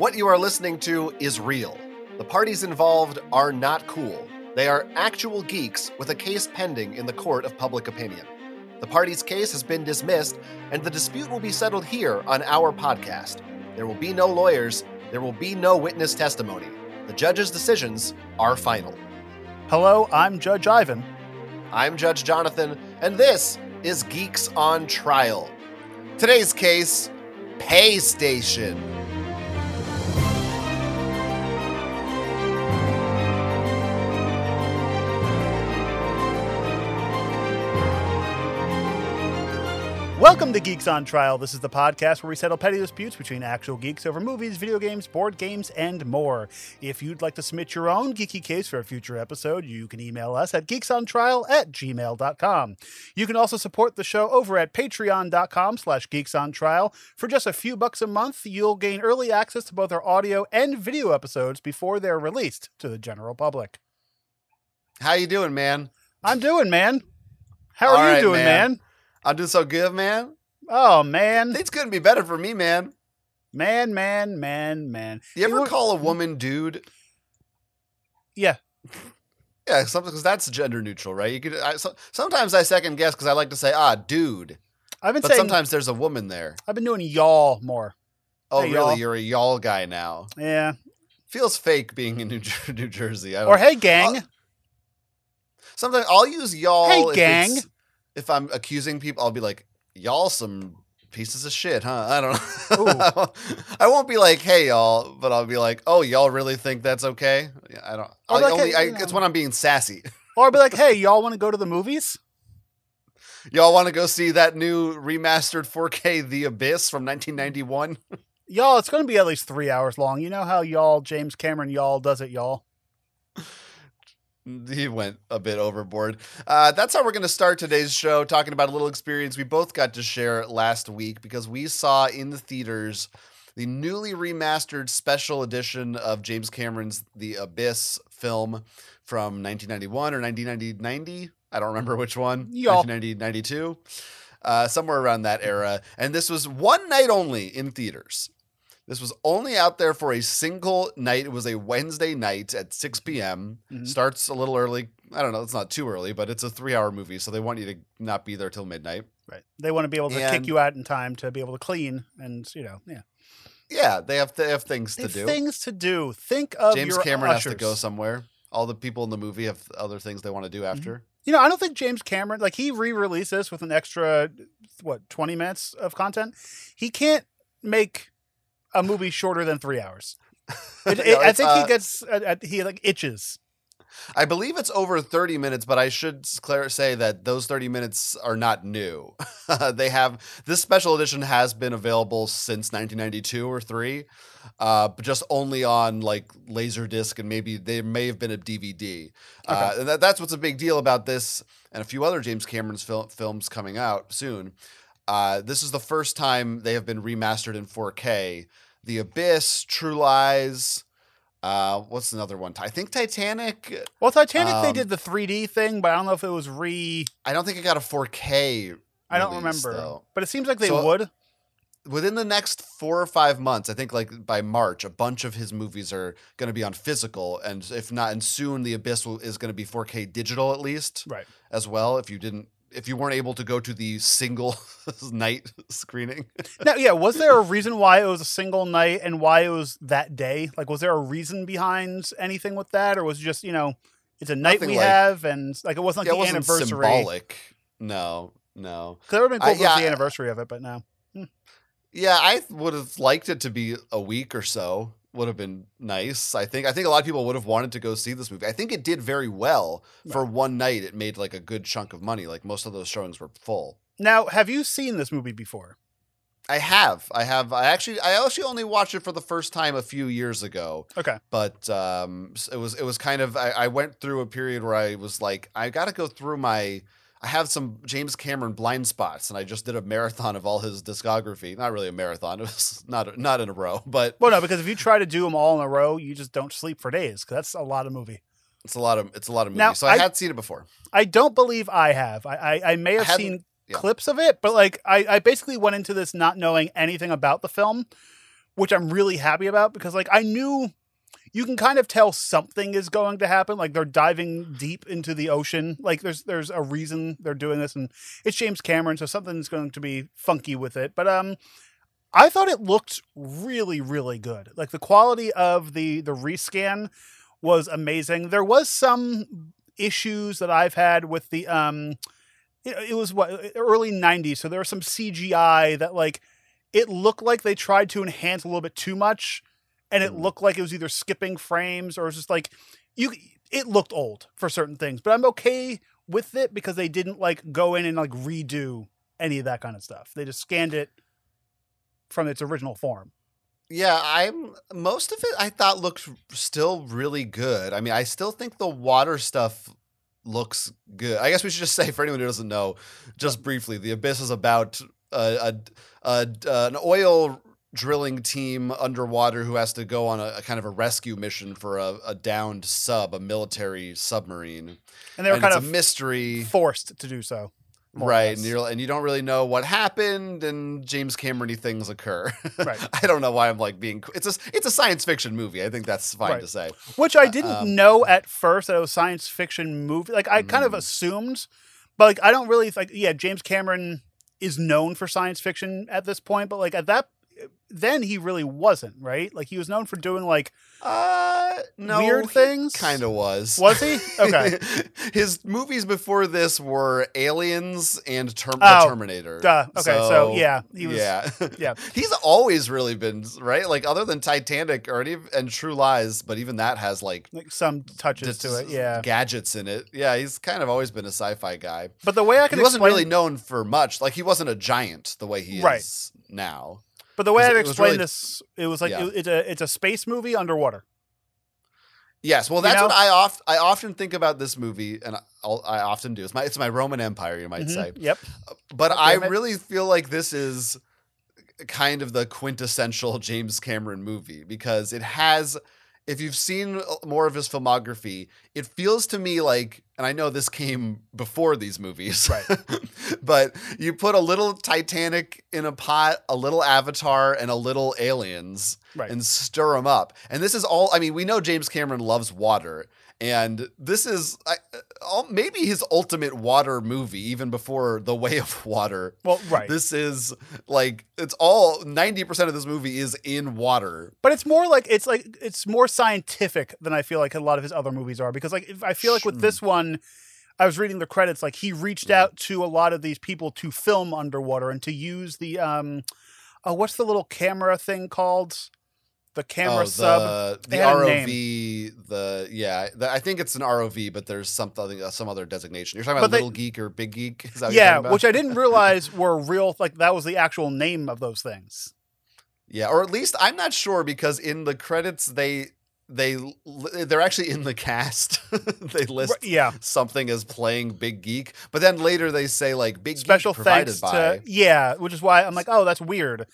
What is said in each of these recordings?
What you are listening to is real. The parties involved are not cool. They are actual geeks with a case pending in the court of public opinion. The party's case has been dismissed, and the dispute will be settled here on our podcast. There will be no lawyers, there will be no witness testimony. The judge's decisions are final. Hello, I'm Judge Ivan. I'm Judge Jonathan, and this is Geeks on Trial. Today's case Pay Welcome to Geeks on Trial. This is the podcast where we settle petty disputes between actual geeks over movies, video games, board games, and more. If you'd like to submit your own geeky case for a future episode, you can email us at geeksontrial at gmail.com. You can also support the show over at patreon.com slash geeksontrial. For just a few bucks a month, you'll gain early access to both our audio and video episodes before they're released to the general public. How you doing, man? I'm doing, man. How are All you right, doing, man. man? I'm doing so good, man. Oh, man. Things couldn't be better for me, man. Man, man, man, man. You ever call a woman dude? Yeah. Yeah, something because that's gender neutral, right? You could. I, so, sometimes I second guess because I like to say, "Ah, dude," I've been but saying sometimes there's a woman there. I've been doing y'all more. Oh, Hey, really? y'all. You're a y'all guy now. Yeah. Feels fake being in New, Jer- New Jersey. Or hey gang. I'll- sometimes I'll use y'all. Hey, gang. it's- If I'm accusing people, I'll be like, "Y'all some pieces of shit, huh?" I don't know. I won't be like, "Hey, y'all," but I'll be like, "Oh, y'all really think that's okay?" I don't. I like, only, hey, I, It's when I'm being sassy. Or I'll be like, hey, y'all want to go to the movies? Y'all want to go see that new remastered 4K The Abyss from 1991? Y'all, it's going to be at least three hours long. You know how y'all, James Cameron, y'all does it, y'all. He went a bit overboard. Uh, that's how we're going to start today's show, talking about a little experience we both got to share last week because we saw in the theaters the newly remastered special edition of James Cameron's The Abyss film from 1991 or 1990. I don't remember which one. Y'all. 1990, 92. Uh, somewhere around that era. And this was one night only in theaters. This was only out there for a single night. It was a Wednesday night at 6 p.m. Mhm. Starts a little early. I don't know. It's not too early, but it's a three hour movie. So they want you to not be there till midnight. Right. They want to be able to And- kick you out in time to be able to clean and, you know, yeah. Yeah, they have, they have things They to have do. things to do. Think of James Cameron has to go somewhere. All the people in the movie have other things they want to do Mm-hmm. after. You know, I don't think James Cameron, like, he re released this with an extra, what, 20 minutes of content. He can't make a movie shorter than three hours. It, No, it- I think uh, he gets, uh, uh, he like itches. I believe it's over 30 minutes, but I should say that those 30 minutes are not new. they have this special edition has been available since 1992 or 3, uh, but just only on like Laserdisc and maybe there may have been a DVD. Uh, and that, that's what's a big deal about this and a few other James Cameron's fil- films coming out soon. Uh, this is the first time they have been remastered in 4K. The Abyss, True Lies. Uh, what's another one? I think Titanic. Well, Titanic, they Um, did the 3D thing, but I don't know if it was re. I don't think it got a 4K. I don't remember, though. but it seems like they So- would. Within the next four or five months, I think like by March, a bunch of his movies are going to be on physical, and if not, and soon the Abyss will, is going to be 4K digital at least Right. as well. If you didn't, if you weren't able to go to the single night screening, Now, yeah, was there a reason why it was a single night and why it was that day? Like, was there a reason behind anything with that, or was it just you know, it's a night Nothing we like- have, and like it wasn't yeah, like it the wasn't anniversary? symbolic. No, no. Because it would have been cool I- was the anniversary of it, but no. Hmm. Yeah, I would have liked it to be a week or so. Would have been nice. I think. I think a lot of people would have wanted to go see this movie. I think it did very well for one night. It made like a good chunk of money. Like most of those showings were full. Now, have you seen this movie before? I have. I have. I actually. I actually only watched it for the first time a few years ago. Okay. But um, it was. It was kind of. I, I went through a period where I was like, I got to go through my. I have some James Cameron blind spots, and I just did a marathon of all his discography. Not really a marathon. It was not not in a row, but Well, no, because if you try to do them all in a row, you just don't sleep for days. Because that's a lot of movie. it's a lot of it's a lot of movies. Now, so I, I- had seen it before. I don't believe I have. I I, I may have hadn't- seen yeah. clips of it, but like I, I basically went into this not knowing anything about the film, which I'm really happy about because like I knew you can kind of tell something is going to happen. Like they're diving deep into the ocean. Like there's there's a reason they're doing this, and it's James Cameron, so something's going to be funky with it. But um, I thought it looked really really good. Like the quality of the the rescan was amazing. There was some issues that I've had with the um, it, it was what early '90s, so there was some CGI that like it looked like they tried to enhance a little bit too much and it Mm. looked like it was either skipping frames or it was just like you it looked old for certain things but i'm okay with it because they didn't like go in and like redo any of that kind of stuff they just scanned it from its original form Yeah, I'm most of it I thought looked still really good. I mean, I still think the water stuff looks good. I guess we should just say for anyone who doesn't know, just briefly, the abyss is about a, a, a an oil drilling team underwater who has to go on a, a kind of a rescue mission for a, a downed sub, a military submarine. and they were and kind of mystery. forced to do so Right, and, you're, and you don't really know what happened, and James Cameron-y things occur. Right. I don't know why I'm like being. It's a it's a science fiction movie. I think that's fine Right. to say. which i didn't um, know at first that it was science fiction movie like i kind of Mm. assumed but like i don't really like yeah james cameron is known for science fiction at this point but like at that then he really wasn't right like he was known for doing like Uh, no, Weird things? Kind of was. was he okay His movies before this were Aliens and Term- Oh, the Terminator. Duh. Okay, so, yeah, he was. yeah, yeah. He's always really been right, like other than Titanic or any, and True Lies, but even that has like like some touches to it. Yeah, gadgets in it. Yeah, he's kind of always been a sci-fi guy. but the way I can He wasn't really known for much. Like he wasn't a giant the way he Right. is now. But the way I'd was explain really- this, it was like Yeah. it- it's a it's a space movie underwater. Yes, well, You that's know? what I oft I often think about this movie, and I'll, I often do. It's my it's my Roman Empire, you might Mhm. say. Yep. But I really feel like this is kind of the quintessential James Cameron movie because it has. If you've seen uh, more of his filmography, it feels to me like, and I know this came before these movies, Right. but you put a little Titanic in a pot, a little Avatar, and a little Aliens, Right. and stir them up. And this is all. I mean, we know James Cameron loves water, and this is I, uh, maybe his ultimate water movie, even before The Way of Water. Well, right. This is like it's all ninety percent of this movie is in water. but it's more like it's like it's more scientific than I feel like a lot of his other movies are because like if I feel like with this one. I was reading the credits, like he reached Yeah. out to a lot of these people to film underwater and to use the um, oh, what's the little camera thing called? The camera oh, sub. the, the ROV, the yeah, the, I think it's an ROV, but there's something uh, some other designation. You're talking about they- Little Geek or Big Geek? Is that what you're yeah, about? which I didn't realize were real. Like that was the actual name of those things. Yeah, or at least I'm not sure because in the credits they they they're actually in the cast. they list yeah, something as playing Big Geek, but then later they say like Big special Geek provided thanks by. to yeah, which is why I'm like, oh, that's weird.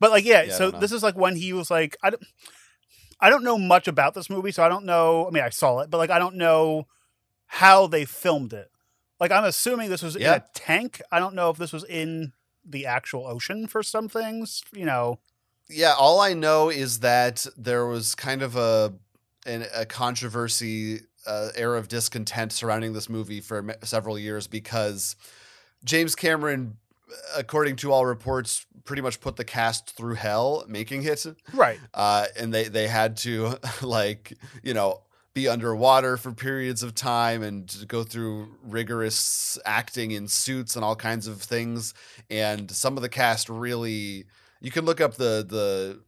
But like, yeah, Yeah, so this is like when he was like, I don't, I don't know much about this movie, so I don't know. I mean, I saw it, but like, I don't know how they filmed it. Like, I'm assuming this was in a tank. I don't know if this was in the actual ocean for some things. You know, Yeah, all I know is that there was kind of a an, a controversy, uh, air of discontent surrounding this movie for several years because James Cameron, according to all reports, pretty much put the cast through hell making it. right? uh, and they they had to like you know be underwater for periods of time and go through rigorous acting in suits and all kinds of things and some of the cast really you can look up the the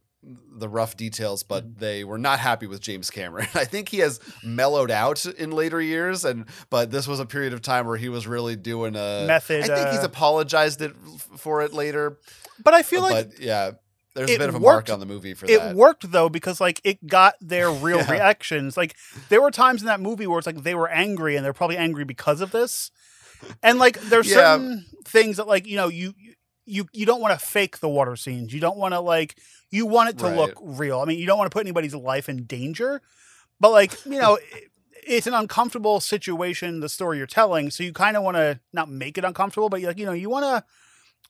the rough details but they were not happy with James Cameron. I think he has mellowed out in later years and but this was a period of time where he was really doing a Method, I think he's uh, apologized it for it later. But I feel like yeah, there's a bit of a worked- mark on the movie for it that. It worked though because like it got their real Yeah. reactions like there were times in that movie where it's like they were angry and they're probably angry because of this and like there's Yeah. certain things that like you know you you you don't want to fake the water scenes you don't want to like you want it to Right. look real i mean you don't want to put anybody's life in danger but like you know it- it's an uncomfortable situation the story you're telling so you kind of want to not make it uncomfortable but like you know you want to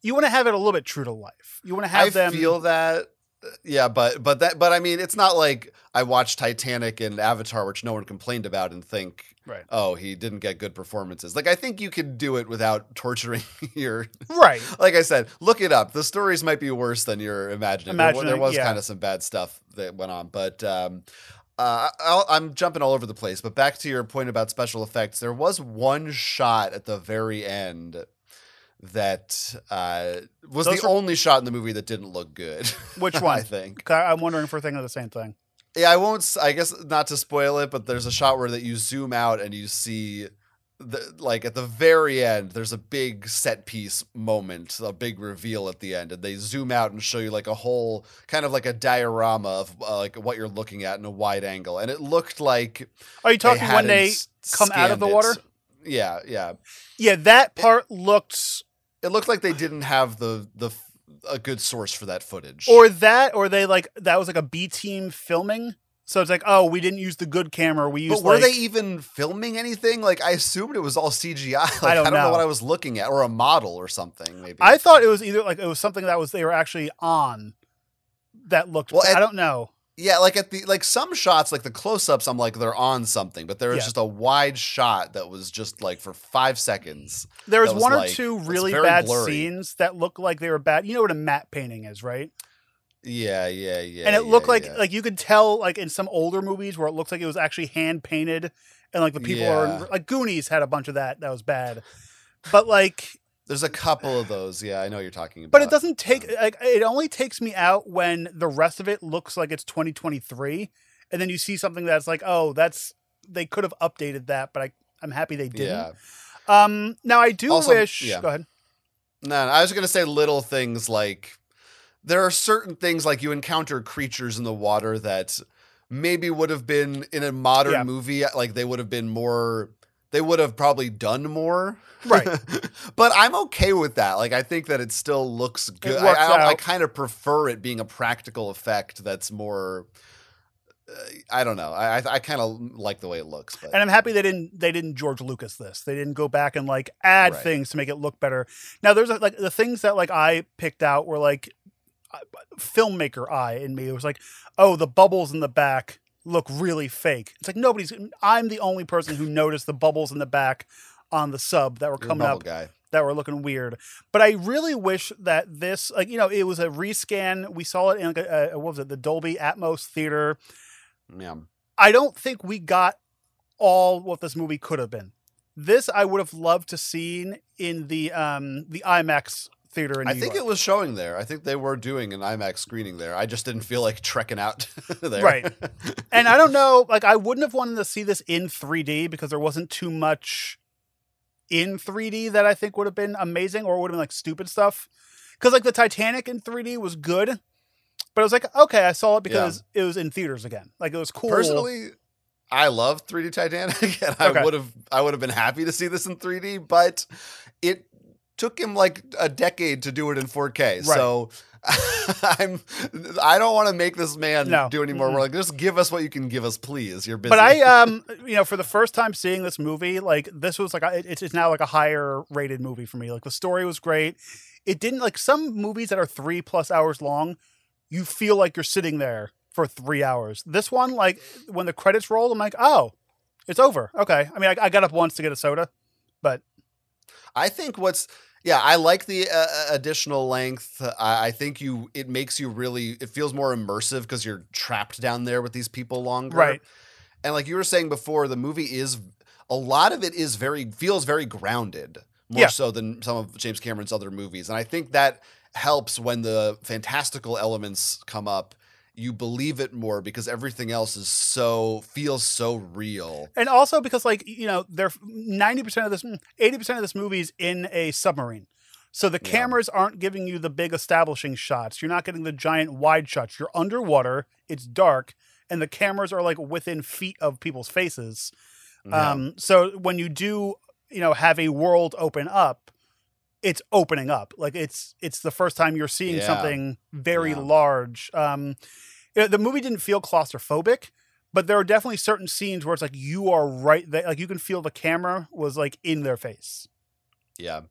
you want to have it a little bit true to life you want to have I them feel that Yeah, but but that but I mean, it's not like I watched Titanic and Avatar, which no one complained about, and think, Right. oh, he didn't get good performances. Like I think you could do it without torturing your. Right. Like I said, look it up. The stories might be worse than you're imagining. There there, was yeah. kind of some bad stuff that went on, but. um uh, I'll, I'm jumping all over the place, but back to your point about special effects, there was one shot at the very end that uh, was Those the are- only shot in the movie that didn't look good. Which one? I think. I'm wondering if we're thinking of the same thing. Yeah, I won't. I guess not to spoil it, but there's a shot where that you zoom out and you see, the like at the very end, there's a big set piece moment, a big reveal at the end, and they zoom out and show you like a whole kind of like a diorama of uh, like what you're looking at in a wide angle, and it looked like Are you talking when they come out of the it. water? Yeah, yeah. Yeah, that part looked It looked like they didn't have the the a good source for that footage. or that or they like that was like a B team filming. So it's like, oh, we didn't use the good camera. We used But were like, they even filming anything? Like I assumed it was all CGI. Like, I don't don't, know. know. what I was looking at, or a model or something. Maybe I thought it was either like it was something that was they were actually on that looked Well, I don't know. Yeah, like at the like some shots, like the close-ups, I'm like they're on something, but there was Yeah. just a wide shot that was just like for five seconds. There was, was, one or two really bad blurry. scenes that looked like they were bad. You know what a matte painting is, right? Yeah, yeah, yeah. and it yeah, looked like yeah. like you could tell like in some older movies where it looks like it was actually hand painted and like the people are like Goonies had a bunch of that that was bad. But like there's a couple of those. Yeah, I know what you're talking about. but it doesn't take like it only takes me out when the rest of it looks like it's 2023 and then you see something that's like oh that's they could have updated that but I I'm happy they didn't. Yeah. Um now I do Also, wish yeah. go ahead. No, no, I was gonna say little things like there are certain things like you encounter creatures in the water that maybe would have been in a modern Yeah. movie, like they would have been more. They would have probably done more, Right. but I'm okay with that. Like I think that it still looks good. I, I, I kind of prefer it being a practical effect that's more. Uh, I don't know. I I, kind of like the way it looks, but And I'm happy they didn't they didn't George Lucas this. They didn't go back and like add Right. things to make it look better. Now there's like the things that like I picked out were like uh, filmmaker eye in me. It was like, oh, the bubbles in the back look really fake. It's like nobody's. I'm the only person who noticed the bubbles in the back on the sub that were you're coming up guy. that were looking weird. But I really wish that this, like, you know, it was a rescan. We saw it in like a, a what was it, the Dolby Atmos theater. Yeah. I don't think we got all what this movie could have been. This I would have loved to seen in the um the IMAX theater in New I think York. it was showing there. I think they were doing an IMAX screening there. I just didn't feel like trekking out there. Right. and I don't know, like I wouldn't have wanted to see this in 3D because there wasn't too much in 3D that I think would have been amazing or would have been like stupid stuff. Because like the Titanic in 3D was good, but I was like, okay, I saw it because it was in theaters again. Like it was cool. Personally, I love 3D Titanic, and Okay. I would have I would have been happy to see this in 3D, but it took him like a decade to do it in 4K. Right. So I'm I don't want to make this man No. do any more work. Just give us what you can give us, please. You're busy. But I, um, you know, for the first time seeing this movie, like this was like a, it's it's now like a higher rated movie for me. Like the story was great. It didn't like some movies that are three plus hours long. You feel like you're sitting there for three hours. This one, like when the credits rolled, I'm like, oh, it's over. Okay. I mean, I, I got up once to get a soda, but I think what's yeah, I like the uh, additional length. I, I think you it makes you really it feels more immersive because you're trapped down there with these people longer. Right. And like you were saying before, the movie is a lot of it is very feels very grounded, more Yeah. so than some of James Cameron's other movies. And I think that helps when the fantastical elements come up. You believe it more because everything else is so feels so real. and also because like you know, they're ninety percent of this, eighty percent of this movie is in a submarine. So the Yeah. cameras aren't giving you the big establishing shots. You're not getting the giant wide shots. You're underwater. It's dark, and the cameras are like within feet of people's faces. Yeah. Um, so when you do, you know, have a world open up, it's opening up. Like it's it's the first time you're seeing Yeah. something very Yeah. large. Um, the movie didn't feel claustrophobic, but there are definitely certain scenes where it's like you are right there. Like you can feel the camera was like in their face. Yeah.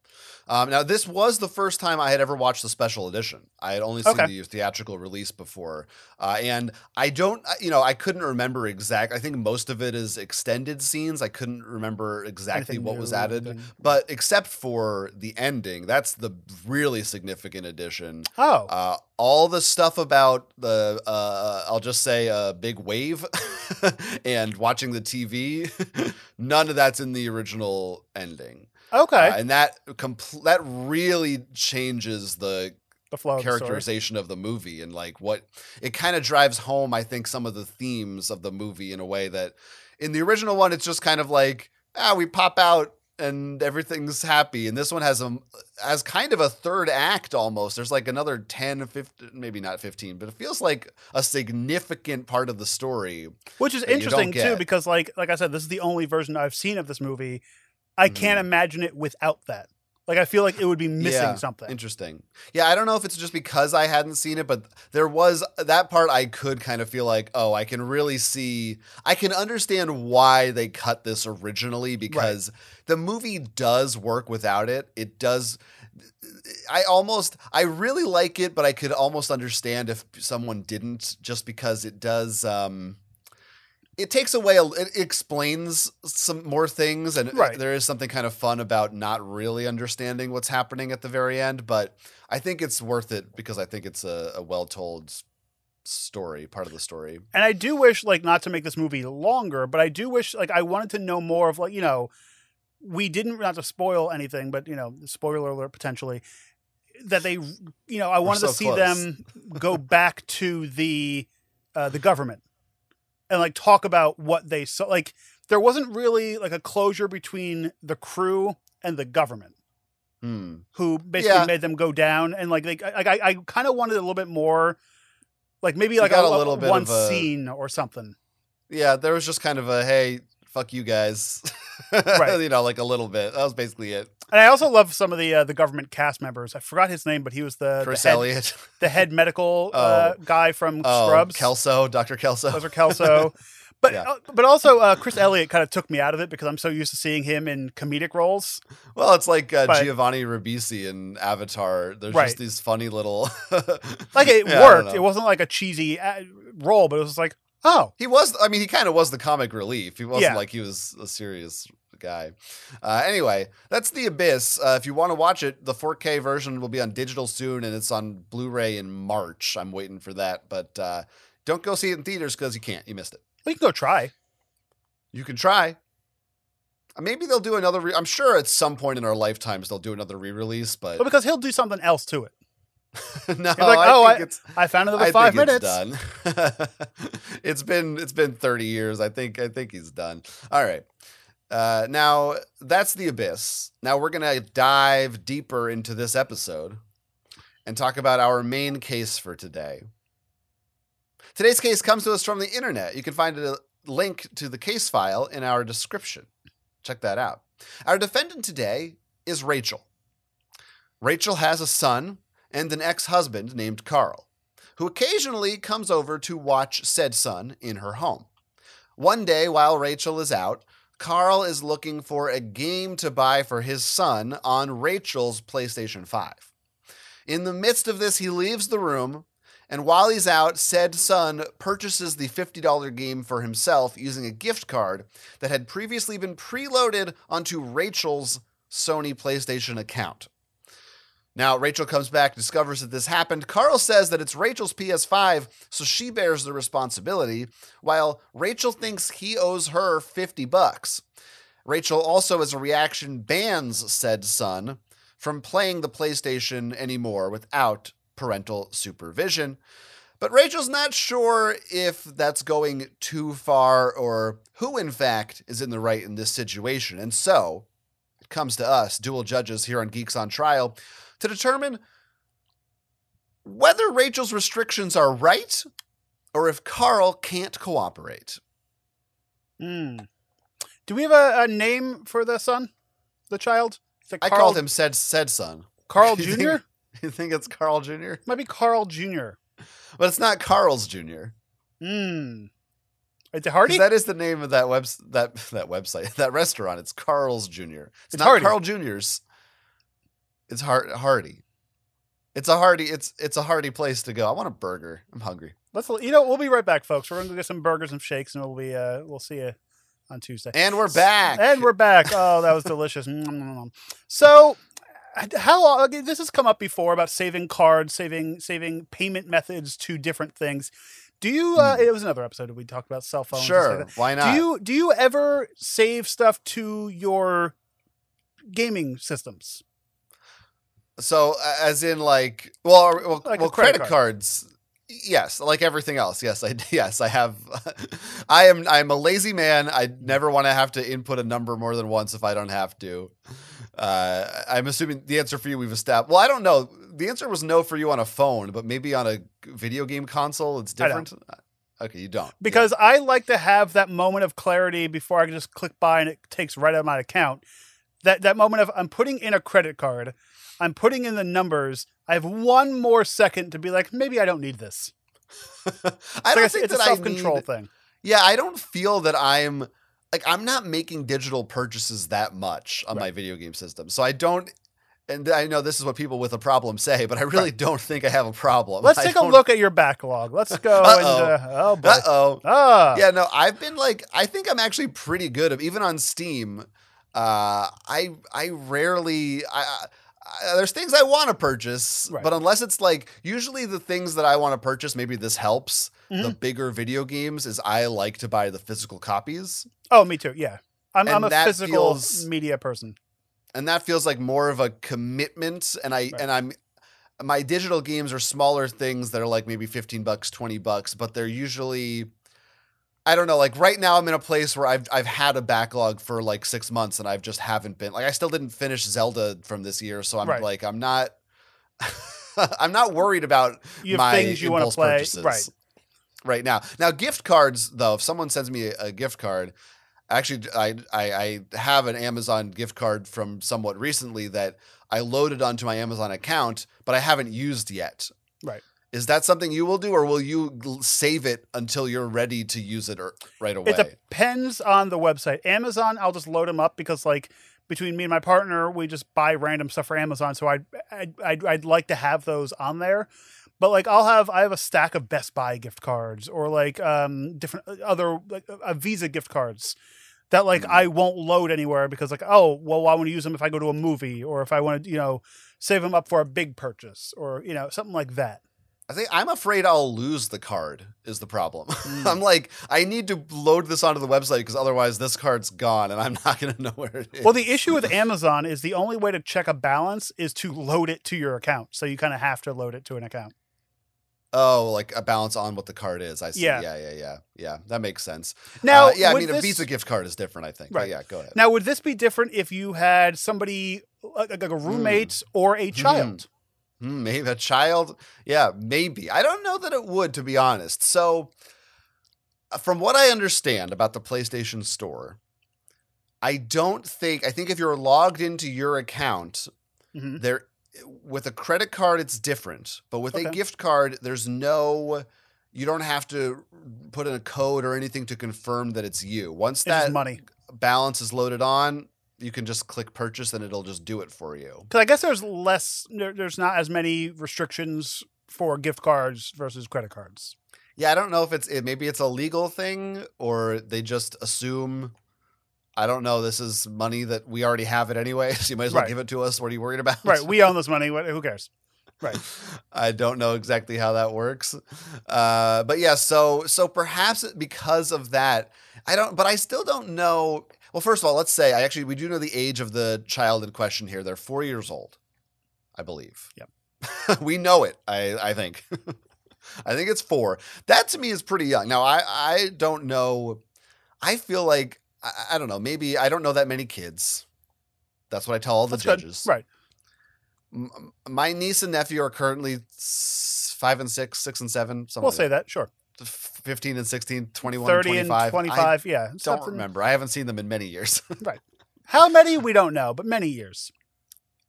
Um, now, this was the first time I had ever watched the special edition. I had only seen Okay. the theatrical release before. Uh, and I don't, you know, I couldn't remember exact. I think most of it is extended scenes. I couldn't remember exactly what was added. anything- But except for the ending, that's the really significant addition. Oh, Uh, all the stuff about the, uh, I'll just say a big wave and watching the TV, none of that's in the original ending. Okay. Uh, and that compl- that really changes the the flow of the characterization of the movie and like what it kind of drives home I think some of the themes of the movie in a way that in the original one it's just kind of like ah we pop out and everything's happy and this one has a has kind of a third act almost there's like another 10 15 maybe not 15 but it feels like a significant part of the story Which is that you don't interesting too, because like like I said, this is the only version I've seen of this movie. I can't Mm-hmm. imagine it without that. Like I feel like it would be missing Yeah, something. Interesting. Yeah, I don't know if it's just because I hadn't seen it, but there was that part I could kind of feel like, oh, I can really see, I can understand why they cut this originally because the movie does work without it. It does. I almost, I really like it, but I could almost understand if someone didn't, just because it does. um it takes away, a, it explains some more things, and Right. there is something kind of fun about not really understanding what's happening at the very end. But I think it's worth it because I think it's a, a well told story, part of the story. And I do wish, like, not to make this movie longer, but I do wish, like, I wanted to know more of, like, you know, we didn't not to spoil anything, but you know, spoiler alert potentially that they, you know, I wanted so to see close. them go back to the uh, the government and like talk about what they saw. Like, there wasn't really like a closure between the crew and the government. Hmm. who basically Yeah. made them go down and like they like I, I kind of wanted a little bit more like maybe like a a little bit one of a- scene or something Yeah, there was just kind of a hey, fuck you guys, Right. you know, like a little bit. That was basically it. And i also love some of the uh, the government cast members i forgot his name but he was the Chris the head, Elliott, the head medical uh, guy from oh, scrubs Kelso, Doctor Kelso. Are kelso but Yeah. uh, but also uh, chris elliott kind of took me out of it because i'm so used to seeing him in comedic roles Well, it's like uh, But- Giovanni Ribisi in Avatar. There's Right. just these funny little. like it Yeah, worked it wasn't like a cheesy uh, role but it was like oh He was. I mean, he kind of was the comic relief. He wasn't Yeah. like he was a serious guy. Uh, anyway, that's the Abyss. Uh, if you want to watch it, the 4K version will be on digital soon, and it's on Blu-ray in March. I'm waiting for that, but uh, don't go see it in theaters because you can't. You missed it. we can go try You can try. Uh, Maybe they'll do another. Re- I'm sure at some point in our lifetimes they'll do another re-release, but but because he'll do something else to it no, like, I "Oh, think I- it's. i found another I five minutes done. it's been it's been 30 years. I think I think he's done. All right. Uh, now that's the abyss. Now we're gonna dive deeper into this episode and talk about our main case for today. Today's case comes to us from the internet. You can find a link to the case file in our description. Check that out. Our defendant today is Rachel. Rachel has a son and an ex husband named Carl, who occasionally comes over to watch said son in her home. One day, while Rachel is out, Carl is looking for a game to buy for his son on Rachel's PlayStation 5. In the midst of this, he leaves the room, and while he's out, said son purchases the $50 game for himself using a gift card that had previously been preloaded onto Rachel's Sony PlayStation account. Now, Rachel comes back, discovers that this happened. Carl says that it's Rachel's PS5, so she bears the responsibility, while Rachel thinks he owes her 50 bucks. Rachel also, as a reaction, bans said son from playing the PlayStation anymore without parental supervision. But Rachel's not sure if that's going too far or who, in fact, is in the right in this situation. And so, it comes to us, dual judges here on Geeks on Trial, to determine whether Rachel's restrictions are right or if Carl can't cooperate. Hmm. Do we have a, a name for the son, the child? It I called him said said son. Carl You think- Jr. You think it's Carl Jr.? Might be Carl Jr. But it's not Carl's Jr. Hmm. Is it 'Cause Hardy? That is the name of that web that that website that restaurant. It's Carl's Jr. It's, It's not Hardy. Carl Jr.'s. It's hard hardy. It's a hardy. It's it's a hardy place to go. I want a burger. I'm hungry. Let's you know we'll be right back, folks. We're gonna go get some burgers and shakes, and we'll be uh we'll see you on Tuesday. And we're back. And we're back. Oh, that was delicious. so, how long? This has come up before about saving cards, saving saving payment methods to different things. Do you? Uh, it was another episode we talked about cell phones. sure. Why not? Do you do you ever save stuff to your gaming systems? So, as in, like, well, well, Like well credit credit, card. cards. Yes, like everything else. Yes, I yes I have. I am I'm a lazy man. I never want to have to input a number more than once if I don't have to. Uh, I'm assuming the answer for you we've established. Well, I don't know. The answer was no for you on a phone, but maybe on a video game console, it's different. Okay, you don't. Yeah. Because I like to have that moment of clarity before I can just click buy and it takes right out of my account. That that moment of I'm putting in a credit card, I'm putting in the numbers. I have one more second to be like, maybe I don't need this. I don't like think it's a self control thing. Yeah, I don't feel that I'm like I'm not making digital purchases that much on my video game system. So I don't and I know this is what people with a problem say, but I really don't think I have a problem. Let's I take a look at your backlog. Let's go Uh-oh. uh, oh boy. Uh-oh. Ah, Yeah, no, I've been like I think I'm actually pretty good even on Steam. Uh I I rarely I, There's things I want to purchase, Right. but unless it's like usually the things that I want to purchase, maybe this helps. The Mm-hmm. bigger video games is I like to buy the physical copies. Oh, me too. Yeah, I'm, I'm a physical feels- media person. and that feels like more of a commitment and i Right. and i'm my digital games are smaller things that are like maybe 15 bucks 20 bucks but they're usually i don't know like right now i'm in a place where i've i've had a backlog for like 6 months and i've just haven't been like i still didn't finish zelda from this year so i'm Right. like i'm not i'm not worried about my things you want to impulse play, purchases right? right now. Now, gift cards, though, if someone sends me a, a gift card, actually, I, I I have an Amazon gift card from somewhat recently that I loaded onto my Amazon account, but I haven't used yet. Right. Is that something you will do, or will you save it until you're ready to use it or, right away? It depends on the website. Amazon, I'll just load them up because like between me and my partner, we just buy random stuff for Amazon. So I'd I'd, I'd, I'd like to have those on there. But like I'll have I have a stack of Best Buy gift cards or like um different uh, other like uh, Visa gift cards that like Mm. I won't load anywhere because like oh well I want to use them if I go to a movie or if I want to you know save them up for a big purchase or you know something like that. I think I'm afraid I'll lose the card. Is the problem? Mm. I'm like, I need to load this onto the website because otherwise this card's gone, and I'm not going to know where it is. Well, the issue with Amazon is the only way to check a balance is to load it to your account. So you kind of have to load it to an account. Oh, like a balance on what the card is. I see. Yeah. Yeah, yeah, yeah, yeah. That makes sense. Now, Uh, yeah, I mean, a Visa gift card is different. I think. But Right. yeah, go ahead. Now, would this be different if you had somebody like, a roommate or a child? Hmm, maybe a child. Yeah, maybe. I don't know that it would, to be honest. So, uh, from what I understand about the PlayStation Store, I don't think. I think if you're logged into your account, Mhm. there with a credit card it's different but with a gift card there's no you don't have to put in a code or anything to confirm that it's you once It's that money. balance is loaded on you can just click purchase and it'll just do it for you Because I guess there's less, there, there's not as many restrictions for gift cards versus credit cards. yeah i don't know if it's it, maybe it's a legal thing or they just assume i don't know this is money that we already have it anyway so you might as well Right. give it to us what are you worried about Right. We own this money. what- Who cares? Right. I don't know exactly how that works. Uh, but yeah, so so perhaps because of that, I don't but I still don't know. Well, first of all, let's say I actually we do know the age of the child in question here. They're 4 years old, I believe. Yep. we know it, I I think. I think it's 4. That to me is pretty young. Now, I I don't know I feel like I, I don't know, maybe I don't know that many kids. That's what I tell all the That's good. judges. Right. M- my niece and nephew are currently five and six, six and seven. Something We'll like say that. Sure. That. 15 and 16, 21 30 and 25. and 25. yeah. Don't something- remember. I haven't seen them in many years. Right. How many? We don't know, but many years.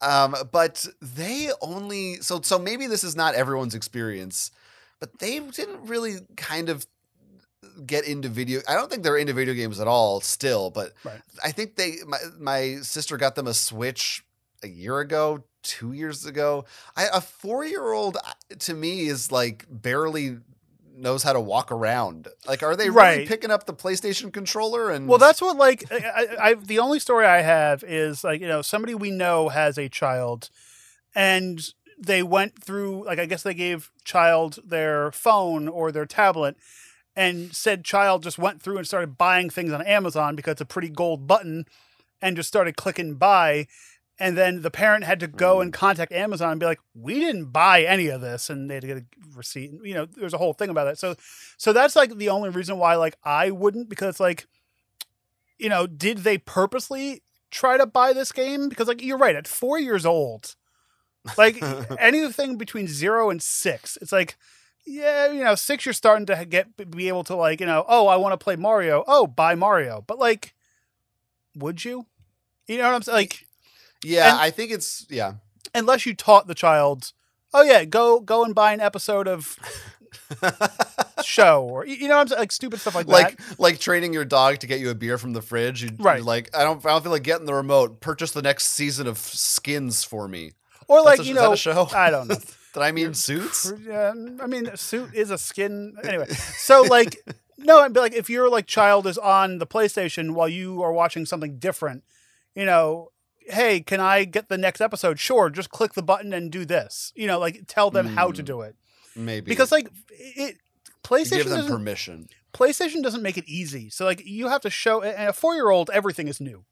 um, but they only, so, so maybe this is not everyone's experience, but they didn't really kind of get into video. I don't think they're into video games at all still, but Right. I think they, my, my sister got them a Switch a year ago, two years ago. I, a four year old to me is like barely knows how to walk around. Like, are they really picking up the PlayStation controller? And Well, that's what like I, I, I the only story I have is like you know somebody we know has a child, and they went through like I guess they gave child their phone or their tablet, and said child just went through and started buying things on Amazon because it's a pretty gold button, and just started clicking buy. And then the parent had to go and contact Amazon and be like, "We didn't buy any of this," and they had to get a receipt. You know, there's a whole thing about that. So, so that's like the only reason why like I wouldn't because like you know, did they purposely try to buy this game? Because like you're right, at four years old, like anything between zero and six, it's like, yeah, you know, six you're starting to get be able to like, you know, oh, I want to play Mario. Oh, buy Mario. But like, would you? You know what I'm saying? Like, yeah, and- I think it's yeah. unless you taught the child, oh yeah, go go and buy an episode of show or you know I'm saying, like stupid stuff like, like that. like training your dog to get you a beer from the fridge. You, Right. like I don't I don't feel like getting the remote. Purchase the next season of Skins for me. Or like a- you know, show? I don't know. Did I mean suits? Yeah, I mean, suit is a skin. Anyway, so like, no, I'd be like, if your like child is on the PlayStation while you are watching something different, you know, hey, can I get the next episode? Sure, just click the button and do this. You know, like tell them how to Mm, do it Maybe because like it. PlayStation give them permission. PlayStation doesn't make it easy. So like you have to show and a four year old everything is new.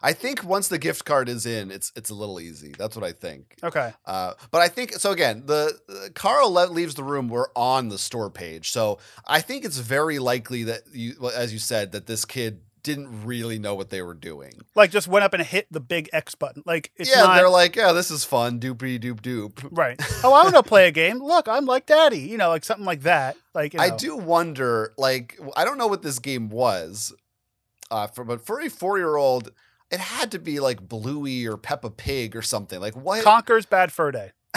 I think once the gift card is in, it's it's a little easy. That's what I think. Okay. Uh, but I think so. Again, the uh, Carl le- leaves the room. We're on the store page, so I think it's very likely that you, well, as you said, that this kid didn't really know what they were doing. Like just went up and hit the big X button. Like it's yeah, not they're like, yeah, this is fun. Doopy doop doop. right. Oh, I want to play a game. Look, I'm like daddy. You know, like something like that. Like you I do wonder, like, I don't know what this game was, uh, for but for a four year old, it had to be like Bluey or Peppa Pig or something. Like what? Conker's Bad Fur Day.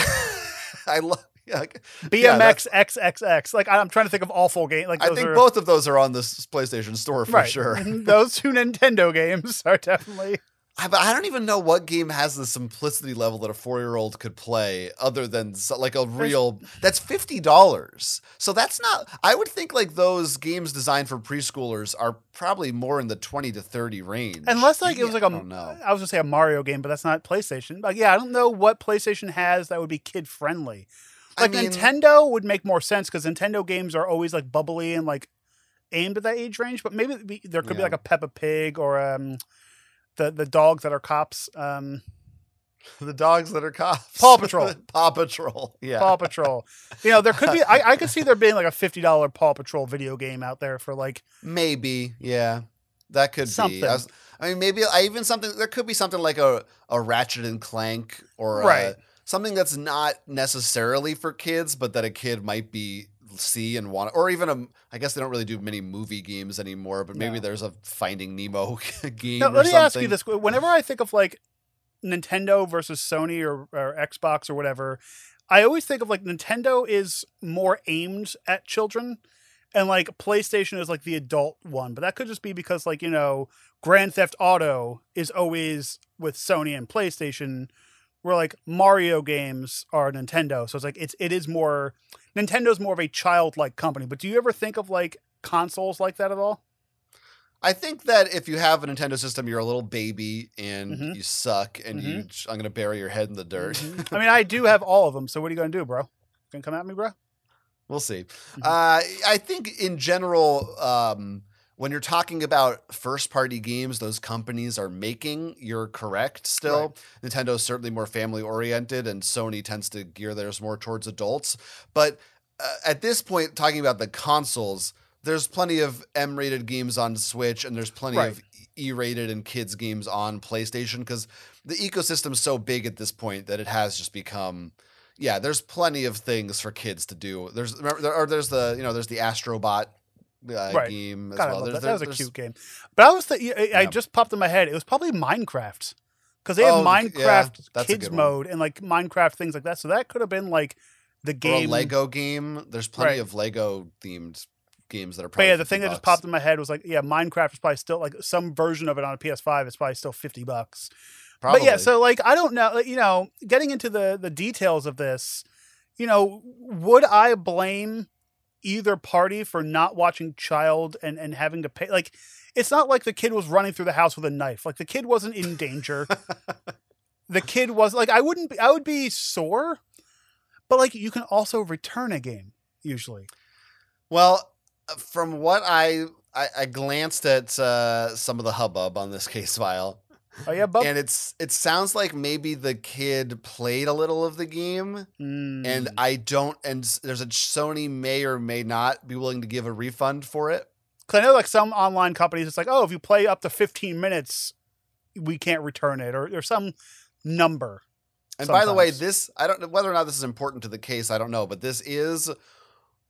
I love. Yeah, like- Yeah, BMX XXX. Like I'm trying to think of awful game. Like I think are, both of those are on this PlayStation Store for right. sure. those two Nintendo games are definitely. I, but I don't even know what game has the simplicity level that a four year old could play, other than like a real. That's fifty dollars. So that's not. I would think like those games designed for preschoolers are probably more in the twenty to thirty range. Unless like it was like I a, know. I was gonna say a Mario game, but that's not PlayStation. Like yeah, I don't know what PlayStation has that would be kid friendly. Like mean- Nintendo would make more sense because Nintendo games are always like bubbly and like aimed at that age range. But maybe be- there could be like a Peppa Pig or um, the the dogs that are cops. Um, the dogs that are cops. Paw Patrol. Paw Patrol. Yeah. Paw Patrol. You know, there could be. I, I could see there being like a fifty dollar Paw Patrol video game out there for like Maybe. Yeah. That could Something. be. I, was- I mean, maybe I even something. There could be something like a a Ratchet and Clank or a- Right. Something that's not necessarily for kids, but that a kid might be see and want, or even a. I guess they don't really do many movie games anymore, but maybe No. there's a Finding Nemo game. Now, or let me ask you this: Whenever I think of like Nintendo versus Sony or, or Xbox or whatever, I always think of like Nintendo is more aimed at children, and like PlayStation is like the adult one. But that could just be because like you know Grand Theft Auto is always with Sony and PlayStation, where like Mario games are Nintendo. So it's like it's it is more Nintendo's more of a childlike company. But do you ever think of like consoles like that at all? I think that if you have a Nintendo system, you're a little baby and Mhm. you suck, and you. I'm gonna bury your head in the dirt. I mean, I do have all of them. So what are you gonna do, bro? Gonna come at me, bro? We'll see. Mhm. Uh, I think in general, um, when you're talking about first party games those companies are making, you're correct still. Nintendo's certainly more family oriented, and Sony tends to gear theirs more towards adults. But uh, at this point, talking about the consoles, there's plenty of M rated games on Switch, and there's plenty Right. of E rated and kids games on PlayStation because the ecosystem's so big at this point that it has just become yeah, there's plenty of things for kids to do. There's remember, there, or there's the you know there's the Astrobot uh, Right. game as God, well. There's- that. that was a cute game. But I was th- I, I Yeah. just popped in my head. It was probably Minecraft because they have Oh, yeah, Minecraft that's kids mode and like Minecraft things like that. So that could have been like the game. a Lego game. There's plenty Right. of Lego themed games that are. But Probably yeah, the 50 thing that just popped in my head was like, yeah, Minecraft is probably still like some version of it on a PS5 It's probably still fifty bucks. Probably. But yeah, so like I don't know, you know, getting into the the details of this, you know, would I blame either party for not watching child and and having to pay like it's not like the kid was running through the house with a knife. Like the kid wasn't in danger. the kid was like I wouldn't be, I would be sore. But like you can also return a game usually. Well, from what I I, I glanced at uh, some of the hubbub on this case file, Oh yeah, Bub. and it's it sounds like maybe the kid played a little of the game, and Mm. I don't. And there's a Sony may or may not be willing to give a refund for it. 'Cause I know like some online companies, it's like, oh, if you play up to 15 minutes, we can't return it, or there's some number. And by the way, this I don't know whether or not this is important to the case. I don't know, but this is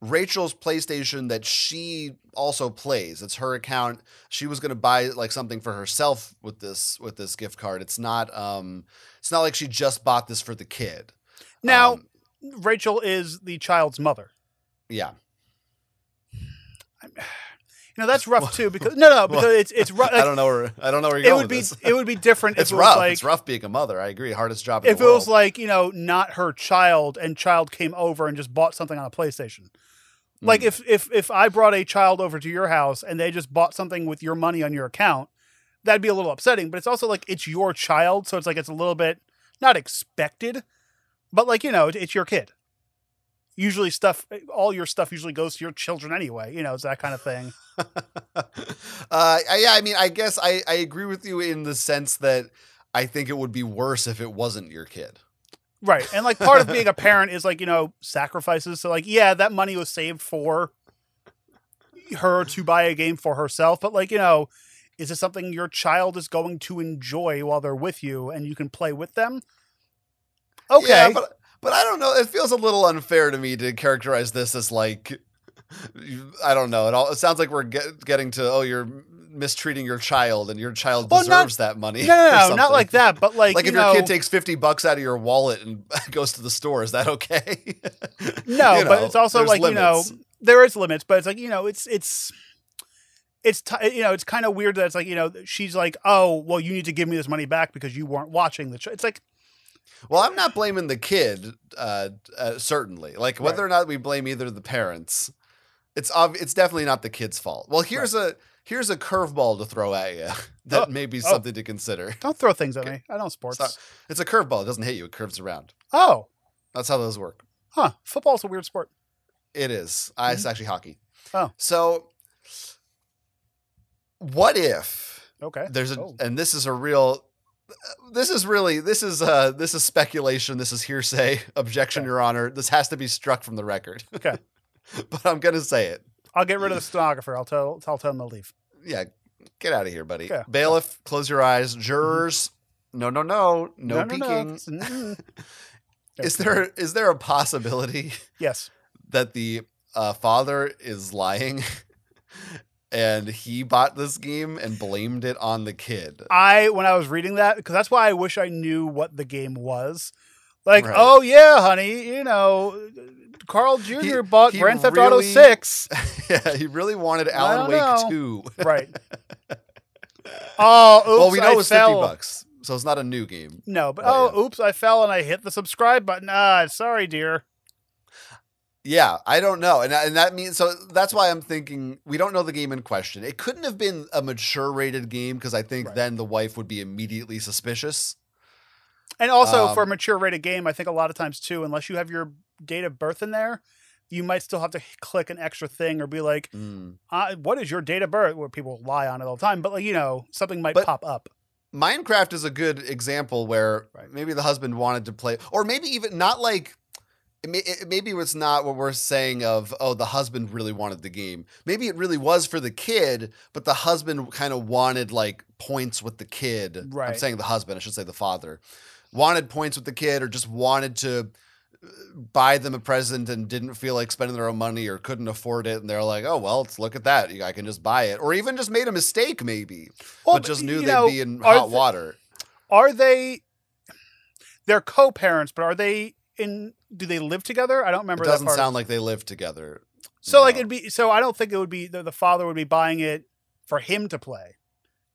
Rachel's PlayStation that she also plays. It's her account. She was going to buy like something for herself with this with this gift card. It's not um it's not like she just bought this for the kid. Now, Um, Rachel is the child's mother. yeah. You know that's rough too because no, no, because it's it's rough. I don't know where I don't know where you're it going would be this. it would be different it's if it rough. was like it's rough being a mother. I agree. Hardest job in if it world. was like you know not her child and child came over and just bought something on a PlayStation. Like Mm. if if if I brought a child over to your house and they just bought something with your money on your account, that'd be a little upsetting. But it's also like it's your child, so it's like it's a little bit not expected, but like you know it's your kid. Usually stuff, all your stuff usually goes to your children anyway. You know, it's that kind of thing. uh, yeah, I mean, I guess I, I agree with you in the sense that I think it would be worse if it wasn't your kid. Right. And like part of being a parent is like, you know, sacrifices. So like, yeah, that money was saved for her to buy a game for herself, but like, you know, is this something your child is going to enjoy while they're with you and you can play with them? Okay. Yeah, but but I don't know. It feels a little unfair to me to characterize this as like I don't know. It all it sounds like we're get, getting to oh you're mistreating your child and your child Well, not- deserves that money. no, no, not like that, but like, Like you if know, your kid takes 50 bucks out of your wallet and goes to the store, is that okay? No, You but know, it's also like you know there is limits, but it's like you know it's it's it's t- you know it's kind of weird that it's like you know she's like oh well you need to give me this money back because you weren't watching the show. It's like Well, I'm not blaming the kid, uh, uh, certainly. Like whether Right. or not we blame either of the parents, it's ob- it's definitely not the kid's fault. Well, here's a here's a curveball to throw at you that Oh, may be oh. something to consider. don't throw things at Okay. me. I don't sports. It's, not- it's a curveball. It doesn't hit you. It curves around. Oh, That's how those work. huh. Football's a weird sport. It is. Uh, It's actually hockey. Mm-hmm. Oh. So, what if Okay. there's a Oh. and this is a real this is really this is uh this is speculation this is hearsay objection Okay. your honor this has to be struck from the record Okay. but i'm gonna say it I'll get rid of the stenographer. I'll tell I'll tell him to leave. Yeah get out of here buddy Okay. bailiff close your eyes jurors no no no no, peeking Mm-mm. is there is there a possibility Yes. that the uh, father is lying and he bought this game and blamed it on the kid I when I was reading that because that's why I wish I knew what the game was. Like, Right. oh yeah, honey, you know, Carl Jr. He- bought he Grand Theft Auto Six. yeah he really wanted alan wake know. 2 right. Oh, oops, well we know I it was fell. 50 bucks so it's not a new game No, but Oh, oh, oops, I fell and I hit the subscribe button. Ah, sorry, dear. Yeah, I don't know, and and that means so that's why I'm thinking we don't know the game in question. It couldn't have been a mature rated game because I think Right. then the wife would be immediately suspicious. And also for a Um, mature rated game, I think a lot of times too, unless you have your date of birth in there, you might still have to click an extra thing or be like, Mm. uh, "What is your date of birth?" Where people lie on it all the time, but like you know, something might But- pop up. Minecraft is a good example where Right. maybe the husband wanted to play, or maybe even not like. it may- it- Maybe it's not what we're saying of oh the husband really wanted the game. Maybe it really was for the kid, but the husband kind of wanted like points with the kid. I'm saying the husband, I should say the father, wanted points with the kid, or just wanted to buy them a present and didn't feel like spending their own money or couldn't afford it, and they're like, oh well, let's look at that. I can just buy it, or even just made a mistake maybe, Well, but just knew they'd know, be in hot the- water. Are they? They're co-parents, but are they in? Do they live together? I don't remember. It doesn't sound like they live together. so. Like it'd be. So I don't think it would be the, the father would be buying it for him to play,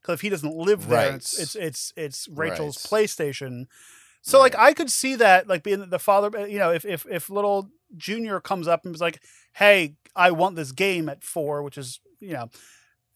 because if he doesn't live there, Right. it's, it's it's it's Rachel's Right. PlayStation. So like I could see that like being the father, uh, you know, if if if little Junior comes up and was like, "Hey, I want this game at four, which is you know,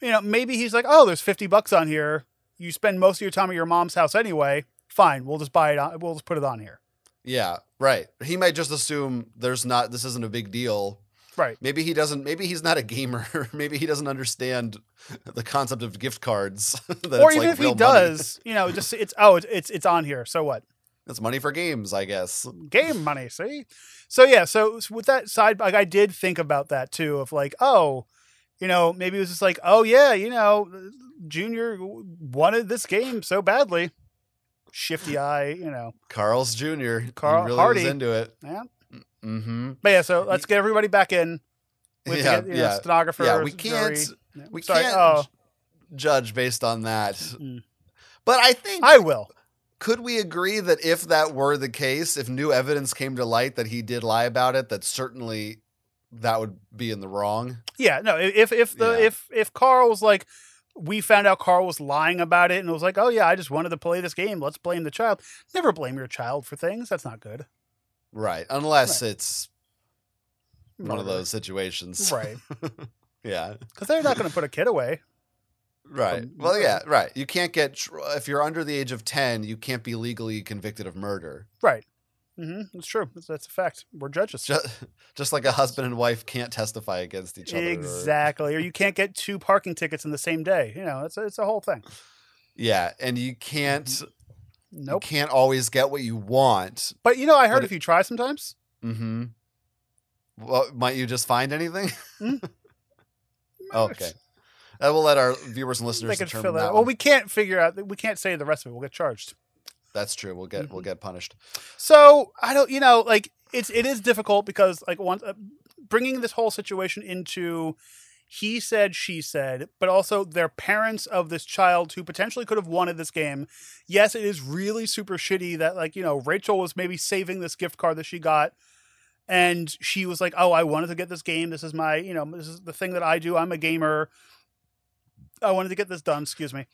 you know, maybe he's like, "Oh, there's fifty bucks on here. You spend most of your time at your mom's house anyway. Fine, we'll just buy it. On, we'll just put it on here." Yeah, right. He might just assume there's not this isn't a big deal. Right. Maybe he doesn't maybe he's not a gamer. maybe he doesn't understand the concept of gift cards. that or even like if he does, you know, just it's oh, it's, it's on here. So what? It's money for games, I guess. game money. See, so yeah, so with that side, like I did think about that too. Of like, oh, you know, maybe it was just like, oh yeah, you know, Junior wanted this game so badly. Shifty eye, you know. Carl's Jr. Carl he really Hardy. was into it. Yeah. Mm-hmm. But yeah, so let's get everybody back in. Have Yeah, get, you know, yeah. stenographer. Yeah, we can't we Sorry, can't Oh, judge based on that. mm. But I think I will. Could we agree that if that were the case, if new evidence came to light that he did lie about it, that certainly that would be in the wrong. Yeah, no. If if the Yeah. if if Carl was like, we found out Carl was lying about it, and it was like, oh yeah, I just wanted to play this game. Let's blame the child. Never blame your child for things. That's not good. Right. Unless it's one of those situations. right? Yeah. Because they're not going to put a kid away. Right. From- Well, yeah, right. You can't get if you're under the age of 10, you can't be legally convicted of murder. Right. hmm That's true. That's, that's a fact. We're judges. Just, just like a husband and wife can't testify against each other. Exactly. Or you can't get two parking tickets in the same day. You know, it's a, it's a whole thing. yeah, and you can't Nope. you can't always get what you want. But you know, I heard if you try sometimes, Mm-hmm. Well, might you just find anything? Mm. okay. That will let our viewers and listeners could determine fill that. it. Well, we can't figure out. We can't say the rest of it. We'll get charged. That's true. We'll get Mm-hmm. we'll get punished. So I don't, you know, like it's it is difficult because like once uh, bringing this whole situation into he said she said, but also they're parents of this child who potentially could have wanted this game. Yes, it is really super shitty that like you know Rachel was maybe saving this gift card that she got. And she was like, "Oh, I wanted to get this game. This is my, you know, this is the thing that I do. I'm a gamer. I wanted to get this done. Excuse me."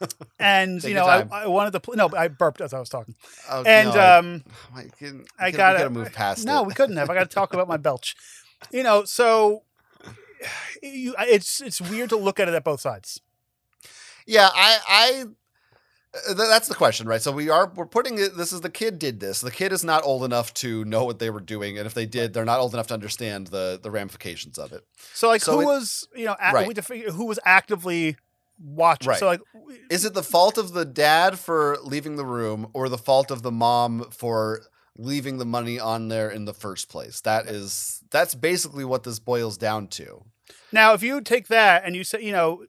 And you know, I. I wanted to. Pl- no, I burped as I was talking. Oh, And no, um, I, can, I we gotta- gotta move past no, it. we couldn't have. I got to talk about my belch. You know, so you, it's it's weird to look at it at both sides. Yeah, I, I, Uh, that's the question, right? So we are we're putting it. This is the kid did this. The kid is not old enough to know what they were doing, and if they did, they're not old enough to understand the the ramifications of it. So like, So who it- was you know Right. who was actively watching. Right. So like, Is it the fault of the dad for leaving the room, or the fault of the mom for leaving the money on there in the first place? That is that's basically what this boils down to. now if you take that and you say you know.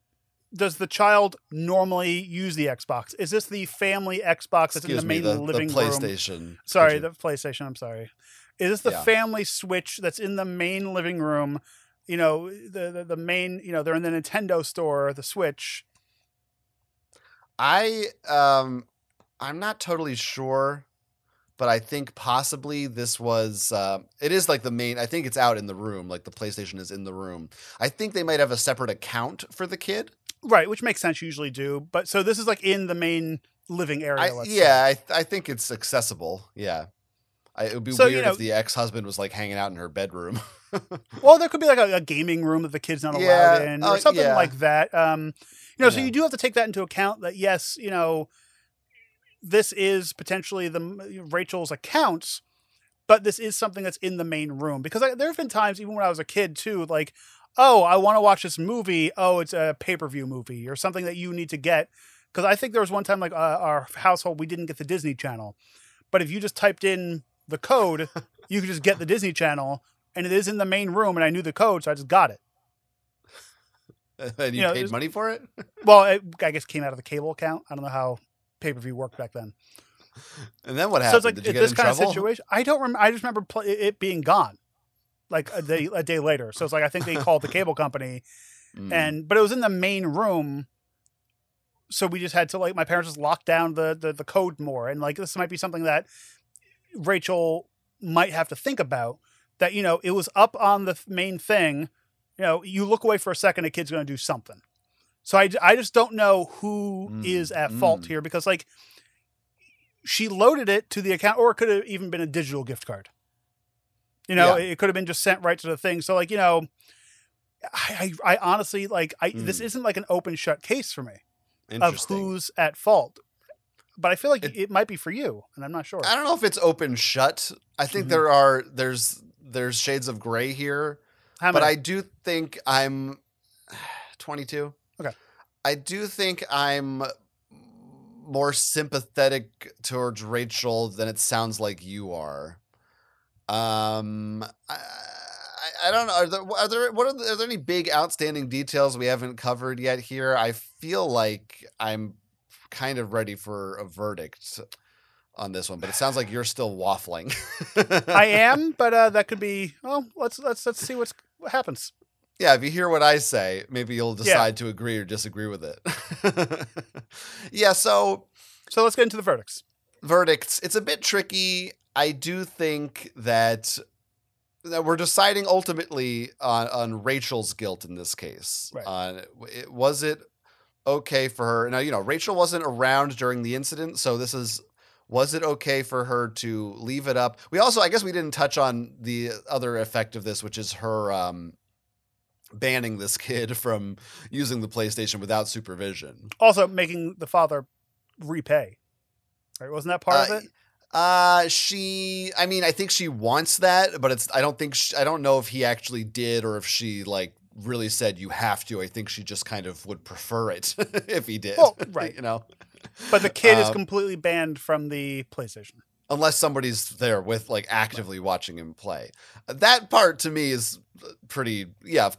Does the child normally use the Xbox? Is this the family Xbox that's in the me, main the, living the room? Sorry, you- the PlayStation. I'm sorry. Is this the Yeah. family Switch that's in the main living room? You know, the, the the main. You know, they're in the Nintendo store. The Switch. I um I'm not totally sure, but I think possibly this was uh, it is like the main I think it's out in the room, like the PlayStation is in the room. I think they might have a separate account for the kid. Right, which makes sense. you Usually do, but so this is like in the main living area. I, let's yeah, I, I think it's accessible. Yeah. I, it would be So, you weird know- if the ex-husband was like hanging out in her bedroom. Well, there could be like a, a gaming room that the kid's not allowed Yeah, in, or uh, something yeah. like that. Um, you know, so you do have to take that into account. That yes, you know, this is potentially the Rachel's accounts, but this is something that's in the main room because I, there have been times, even when I was a kid too, like, oh, I want to watch this movie. Oh, it's a pay per view movie or something that you need to get. Because I think there was one time, like uh, our household, we didn't get the Disney Channel, but if you just typed in the code, you could just get the Disney Channel, and it is in the main room, and I knew the code, so I just got it. and you You know, paid there's- money for it? Well, it, I guess it came out of the cable account. I don't know how pay per view worked back then. And then what So happened? it's like Did you get this in kind trouble? of situation. I don't remember. I just remember pl- it being gone, like a day a day later. So it's like I think they called the cable company, Mm. and but it was in the main room. So we just had to like my parents just locked down the, the the code more, and like this might be something that Rachel might have to think about. That you know it was up on the main thing. You know, you look away for a second, a kid's going to do something. So I, I just don't know who Mm, is at fault mm. here because like she loaded it to the account, or it could have even been a digital gift card. You know, Yeah. it could have been just sent right to the thing. So like you know, I I, I honestly like I this Mm. isn't like an open shut case for me of who's at fault. But I feel like It- it, might be for you, and I'm not sure. I don't know if it's open shut. I think Mhm. there are there's there's shades of gray here, How but many? I do think I'm 22. Okay. I do think I'm more sympathetic towards Rachel than it sounds like you are. Um, I, I, don't know. Are there, are there what are, there, are there any big outstanding details we haven't covered yet here? I feel like I'm kind of ready for a verdict on this one, but it sounds like you're still waffling. I am, but uh, that could be. Well, let's let's let's see what's what happens. Yeah, if you hear what I say, maybe you'll Yeah. decide to agree or disagree with it. yeah, so So let's get into the verdicts. verdicts, it's a bit tricky. I do think that that we're deciding ultimately on, on Rachel's guilt in this case. Right. On it, was it okay for her? Now, you know, Rachel wasn't around during the incident, so this is was it okay for her to leave it up? We also, I guess, we didn't touch on the other effect of this, which is her um, banning this kid from using the PlayStation without supervision. Also, making the father repay. Right? Wasn't that part Uh, of it? Uh, she. I mean, I think she wants that, but it's. I don't think. She, I don't know if he actually did or if she like really said you have to. I think she just kind of would prefer it if he did. Well, right. you know, But the kid is um, completely banned from the PlayStation. Unless somebody's there with like actively watching him play. That part to me is pretty. Yeah,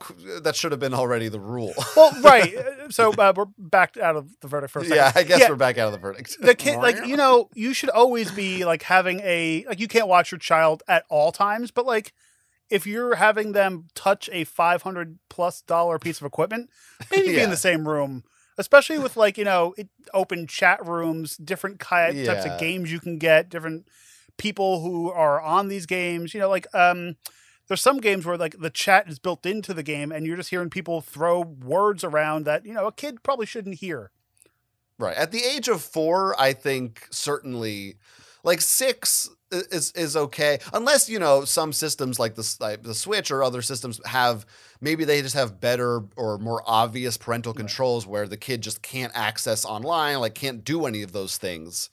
that should have been already the rule. Well, right. uh, So uh, we're back out of the verdict for a second. yeah, I guess Yeah. we're back out of the verdict. the kid like you know you should always be like having a like you can't watch your child at all times but like if you're having them touch a 500 plus dollar piece of equipment maybe be in the same room especially with like you know it, open chat rooms different ki- types of games you can get different people who are on these games you know like um there's some games where like the chat is built into the game and you're just hearing people throw words around that you know a kid probably shouldn't hear Right. At the age of four, I think certainly like six is is okay unless you know some systems like the like the switch or other systems have maybe they just have better or more obvious parental controls where the kid just can't access online like can't do any of those things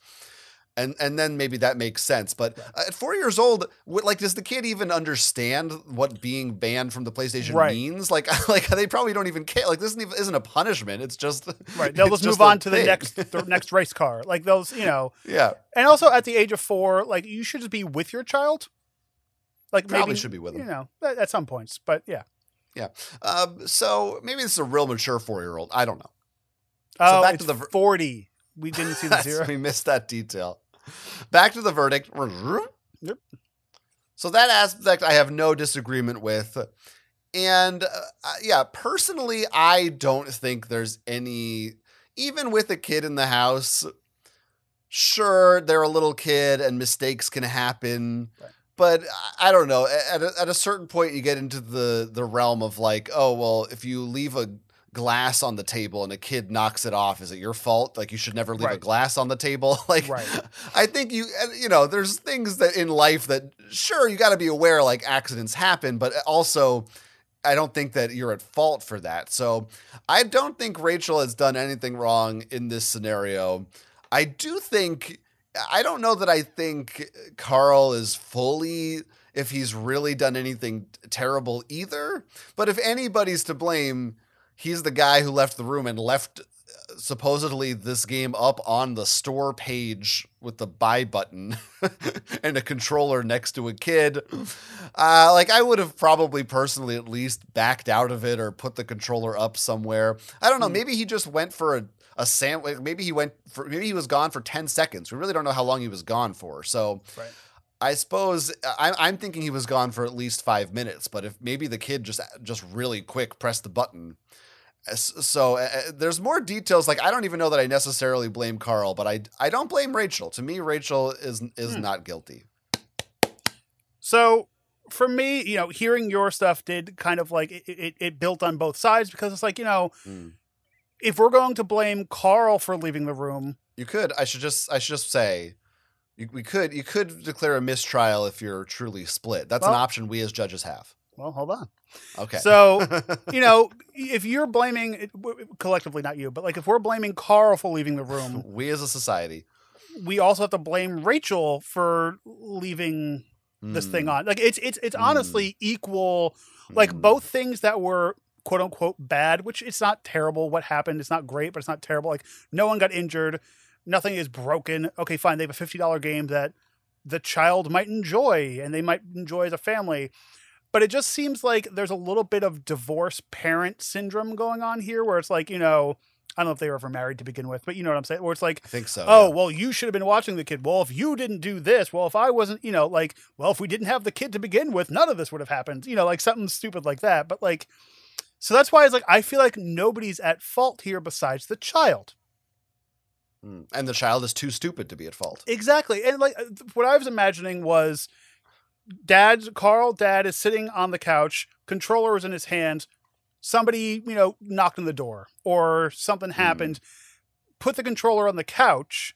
and and then maybe that makes sense but at four years old what, like does the kid even understand what being banned from the playstation Right. means like like they probably don't even care like this isn't, even, isn't a punishment it's just Right. They'll just move on to the next the next race car. Like those, you know. yeah And also at the age of four, like you should just be with your child. Like Probably maybe should be with them. You know, at, at some points. But yeah. Um, so maybe this is a real mature four year old. I don't know. oh, back to the forty. We didn't see the zero. we missed that detail. Back to the verdict. Yep. So that aspect I have no disagreement with. And uh, uh, yeah, personally, I don't think there's any, even with a kid in the house, sure, they're a little kid and mistakes can happen. Right. But I- I don't know. At a, at a certain point, you get into the the realm of like, oh well, if you leave a glass on the table and a kid knocks it off, is it your fault? Like you should never leave a glass on the table. like, Right. I think you you know, there's things that in life that sure you got to be aware like accidents happen, but also I don't think that you're at fault for that. So I don't think Rachel has done anything wrong in this scenario. I do think I don't know that I think Carl is fully if he's really done anything terrible either. But if anybody's to blame, he's the guy who left the room and left uh, supposedly this game up on the store page with the buy button and a controller next to a kid. Uh, like I would have probably personally at least backed out of it or put the controller up somewhere. I don't know. Hmm. Maybe he just went for a a sandwich. Maybe he went for. Maybe he was gone for ten seconds. We really don't know how long he was gone for. So. Right. I suppose I, I'm thinking he was gone for at least five minutes, but if maybe the kid just just really quick pressed the button. So uh, there's more details. Like I don't even know that I necessarily blame Carl, but I I don't blame Rachel. To me, Rachel is is Hmm. not guilty. So for me, you know, hearing your stuff did kind of like it, it, it built on both sides because it's like, you know, Mm. if we're going to blame Carl for leaving the room, You could. I should just. I should just say. You, we could. You could declare a mistrial if you're truly split. That's an option we as judges have. Well, hold on. Okay. So, you know, if you're blaming collectively, not you, but like if we're blaming Carl for leaving the room, we as a society. we also have to blame Rachel for leaving this Hmm. thing on. Like it's it's it's honestly equal. Like Hmm. both things that were quote unquote bad, which it's not terrible. What happened? It's not great, but it's not terrible. Like no one got injured, nothing is broken. Okay, fine. They have a fifty dollar game that the child might enjoy and they might enjoy as a family. But it just seems like there's a little bit of divorce parent syndrome going on here, where it's like you know. I don't know if they were ever married to begin with, but you know what I'm saying? Where it's like, I think so. oh yeah. well you should have been watching the kid well if you didn't do this well if i wasn't you know like well if we didn't have the kid to begin with none of this would have happened you know like something stupid like that but like so that's why it's like i feel like nobody's at fault here besides the child Hmm. And the child is too stupid to be at fault. exactly and like uh, what i was imagining was dad carl dad is sitting on the couch controller is in his hand somebody you know knocked on the door or something happened. Put the controller on the couch.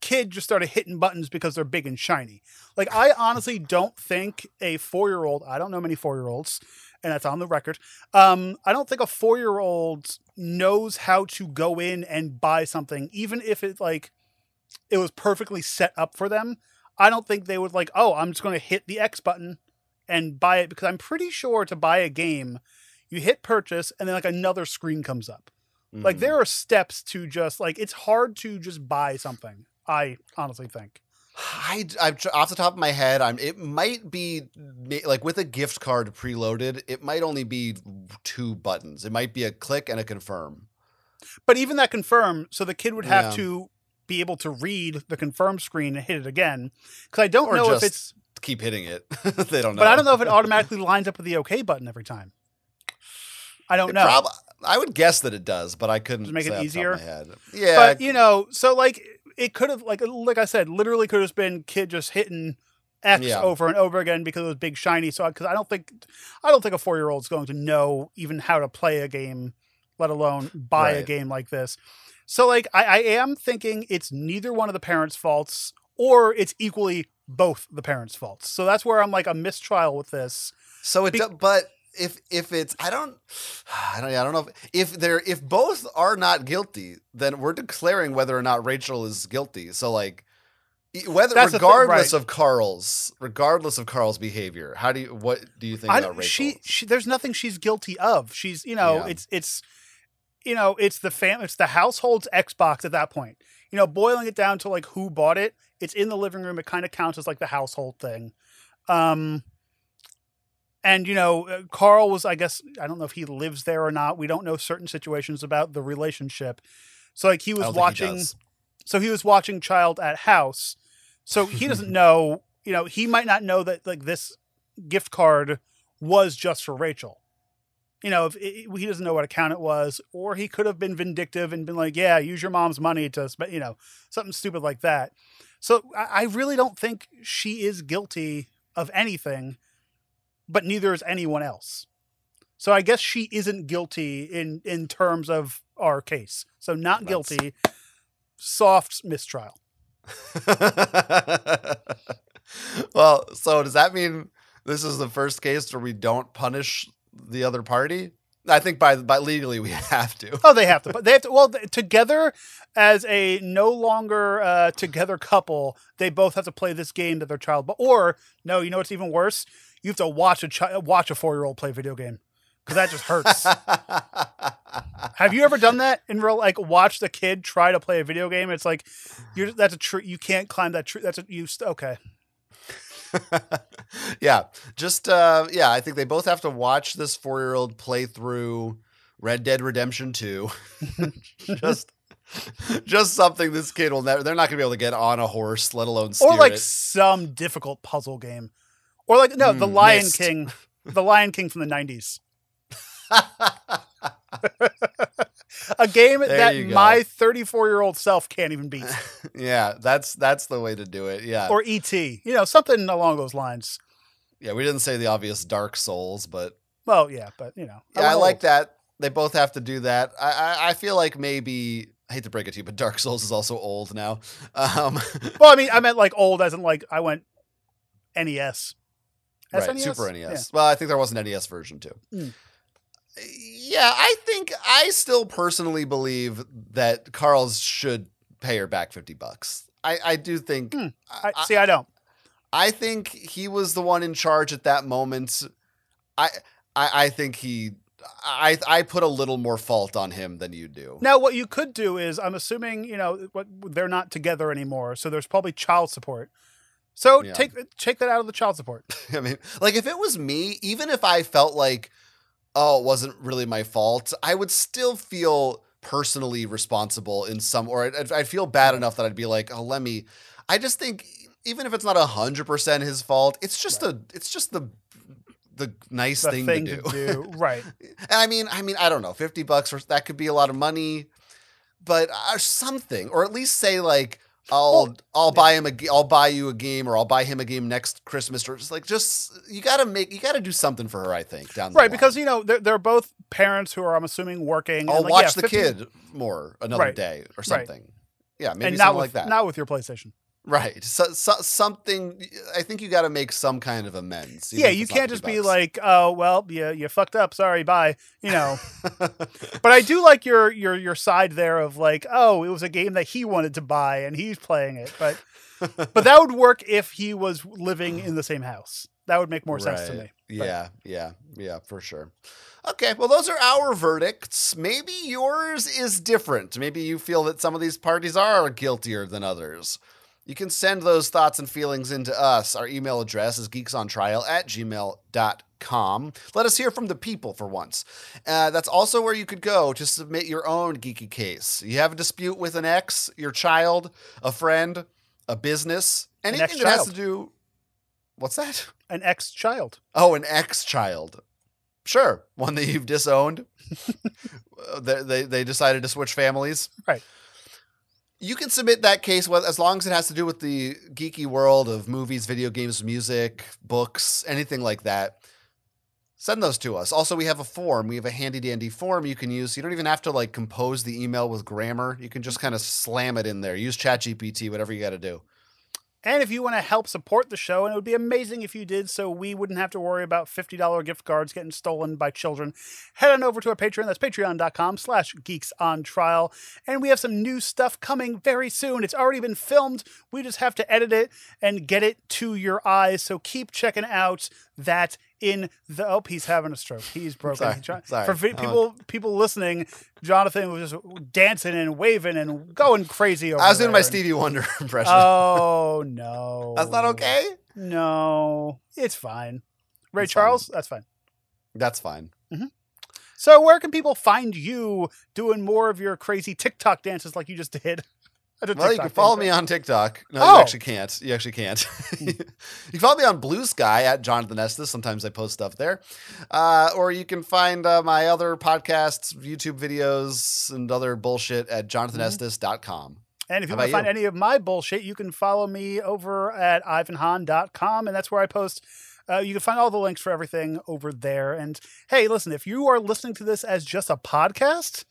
Kid just started hitting buttons because they're big and shiny. Like i honestly don't think a four-year-old i don't know many four-year-olds and that's on the record um i don't think a four-year-old knows how to go in and buy something even if it like it was perfectly set up for them i don't think they would like oh i'm just going to hit the x button and buy it because i'm pretty sure to buy a game you hit purchase and then like another screen comes up like Mhm. there are steps to just like it's hard to just buy something i honestly think I, I'm off the top of my head. I'm. It might be like with a gift card preloaded. It might only be two buttons. It might be a click and a confirm. but even that confirm so the kid would have Yeah. to be able to read the confirm screen and hit it again because i don't Or know if it's Keep hitting it. they don't know. but i don't know if it automatically lines up with the okay button every time i don't It know prob- I would guess that it does, but I couldn't Does it make it say off the top of easier? my head. Yeah, but you know so like it could have like like i said literally could have been kid just hitting x Yeah. over and over again because it was big shiny so because i don't think i don't think a four year old is going to know even how to play a game let alone buy a game like this so like I, I am thinking it's neither one of the parents faults or it's equally both the parents faults so that's where i'm like a mistrial with this So it, Be- but if if it's, I don't, I don't, I don't know if, if they're if both are not guilty, then we're declaring whether or not Rachel is guilty. So like, whether That's the thing, regardless right. of Carl's, regardless of Carl's behavior, how do you what do you think about Rachel? she, she there's nothing she's guilty of. She's you know Yeah. it's it's you know it's the fam it's the household's Xbox at that point. You know, boiling it down to like who bought it, it's in the living room. It kind of counts as like the household thing. Um, and you know, uh, Carl was I guess I don't know if he lives there or not. We don't know certain situations about the relationship. So like he was don't he watching. so he was watching Child at House. So he doesn't know. You know, he might not know that like this gift card was just for Rachel. You know, if it, he doesn't know what account it was, or he could have been vindictive and been like, "Yeah, use your mom's money to spend," you know, something stupid like that. So I, I really don't think she is guilty of anything, but neither is anyone else. So I guess she isn't guilty in in terms of our case. So not That's- guilty. Soft mistrial. well, so does that mean this is the first case where we don't punish the other party? I think by by legally we have to. Oh, they have to. They have to. Well, together as a no longer uh, together couple, they both have to play this game that their child. But or no, you know what's even worse? You have to watch a chi- watch a four year old play video game because that just hurts. have you ever done that in real? Like watch the kid try to play a video game? It's like you're that's a tree. You can't climb that tree. That's a you. St- okay. yeah, just uh, yeah. I think they both have to watch this four-year-old play through Red Dead Redemption Two. just, just something this kid will never. They're not gonna be able to get on a horse, let alone steer or like it. some difficult puzzle game, or like no, the Mm, Lion Myst. King, the Lion King from the nineties. a game There that my 34 year old self can't even beat yeah, that's that's the way to do it. Yeah, or et you know something along those lines yeah. We didn't say the obvious Dark Souls, but well yeah but you know yeah, I like that. They both have to do that. I, I, I feel like maybe I hate to break it to you, but Dark Souls is also old now. Um, Well, I mean, I meant like old, as in like I went NES. right, SNES? Super NES. Well, I think there was an NES version too. Mm. Yeah, I think I still personally believe that Carl's should pay her back fifty bucks. I, I do think. Hmm. I, I, see, I don't. I think he was the one in charge at that moment. I I, I think he. I I put a little more fault on him than you do. Now, what you could do is, I'm assuming, you know, what they're not together anymore, so there's probably child support. So Yeah. take take that out of the child support. I mean, like if it was me, even if I felt like, oh, it wasn't really my fault, I would still feel personally responsible in some, or I'd, I'd feel bad enough that I'd be like, oh, let me. I just think even if it's not a hundred percent his fault, it's just a, it's just the, the nice The thing, thing to do. to do, right? And I mean, I mean, I don't know, fifty bucks or that could be a lot of money, but uh, something, or at least say like, I'll Well, I'll buy him a I'll buy you a game, or I'll buy him a game next Christmas, or just like just you got to make you got to do something for her. I think down the Right, line. because you know they're, they're both parents who are, I'm assuming, working. I'll like, watch yeah, the 50 kid more another Right, day or right. something. Yeah, maybe and something not with like that. not with your PlayStation. Right, so, so, something. I think you got to make some kind of amends. yeah, you can't just 50 be like, oh well, you you fucked up. Sorry, bye. You know. but I do like your your your side there of like, oh, it was a game that he wanted to buy and he's playing it. But but that would work if he was living in the same house. That would make more sense to me. But- Yeah, yeah, yeah, for sure. Okay, well, those are our verdicts. Maybe yours is different. Maybe you feel that some of these parties are guiltier than others. You can send those thoughts and feelings into us. Our email address is geeksontrial at gmail.com. Let us hear from the people for once. Uh, that's also where you could go to submit your own geeky case. You have a dispute with an ex, your child, a friend, a business, anything that has to do. What's that? An ex child. Oh, an ex child. Sure. One that you've disowned. Uh, they, they, they decided to switch families. Right. You can submit that case as long as it has to do with the geeky world of movies, video games, music, books, anything like that. Send those to us. Also, we have a form. We have a handy dandy form you can use. You don't even have to like compose the email with grammar. You can just kind of slam it in there. Use ChatGPT, whatever you got to do. And if you want to help support the show, and it would be amazing if you did, so we wouldn't have to worry about $50 gift cards getting stolen by children, head on over to our Patreon. That's patreon.com slash geeks on trial. And we have some new stuff coming very soon. It's already been filmed. We just have to edit it and get it to your eyes. So keep checking out that in the oh he's having a stroke he's broken Sorry, sorry. for people people listening jonathan was just dancing and waving and going crazy over I was doing my. Stevie Wonder impression. Oh no. That's not okay? No. It's fine. Ray fine. Charles, that's fine. That's fine. Mm-hmm. So where can people find you doing more of your crazy TikTok dances like you just did? Well, you can follow me on TikTok. No, Oh. you actually can't. You actually can't. you can follow me on Blue Sky at Jonathan Estes. Sometimes I post stuff there. Uh, or you can find uh, my other podcasts, YouTube videos, and other bullshit at jonathanestes.com. And if you How want to find you? any of my bullshit, you can follow me over at ivanhan.com, and that's where I post. Uh, you can find all the links for everything over there. And hey, listen, if you are listening to this as just a podcast,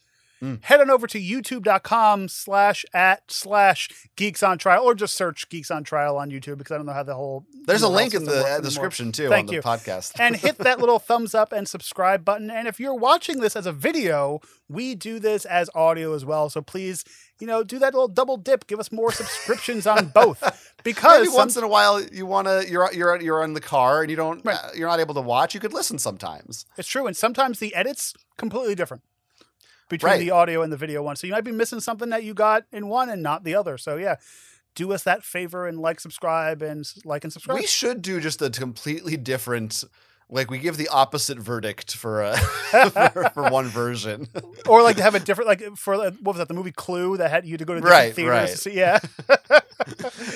Mm. head on over to youtube.com slash at slash geeks on trial, or just search geeks on trial on YouTube because I don't know how the whole There's a link in the uh, description too Thank on the you. podcast. and hit that little thumbs up and subscribe button. And if you're watching this as a video, we do this as audio as well. So please, you know, do that little double dip. Give us more subscriptions on both because Maybe some- once in a while you want to you're you're you're in the car and you don't Right. uh, you're not able to watch. You could listen sometimes. it's true. And sometimes the edits completely different between Right. the audio and the video one. So you might be missing something that you got in one and not the other. So yeah, do us that favor and like, subscribe, and like and subscribe. We should do just a completely different. Like we give the opposite verdict for a for, for one version. or like to have a different, like for uh, what was that? The movie Clue that had you to go to different Right, theaters right. to see. Yeah.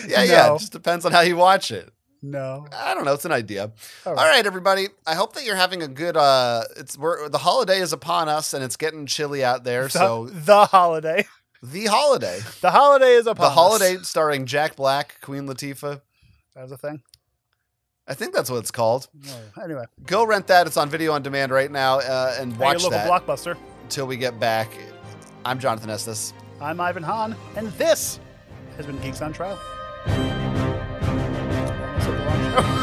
yeah, yeah. It just depends on how you watch it. No. I don't know. It's an idea. All All right. right, everybody. I hope that you're having a good. uh It's we're, the holiday is upon us, and it's getting chilly out there. The, So the holiday. the holiday, The holiday is upon us. the us. holiday, starring Jack Black, Queen Latifah. That was a thing. I think that's what it's called. Anyway, Go rent that. It's on video on demand right now, uh, and at watch your local that blockbuster. until we get back. I'm Jonathan Estes. I'm Ivan Hahn, and this has been Geeks on Trial. Long show.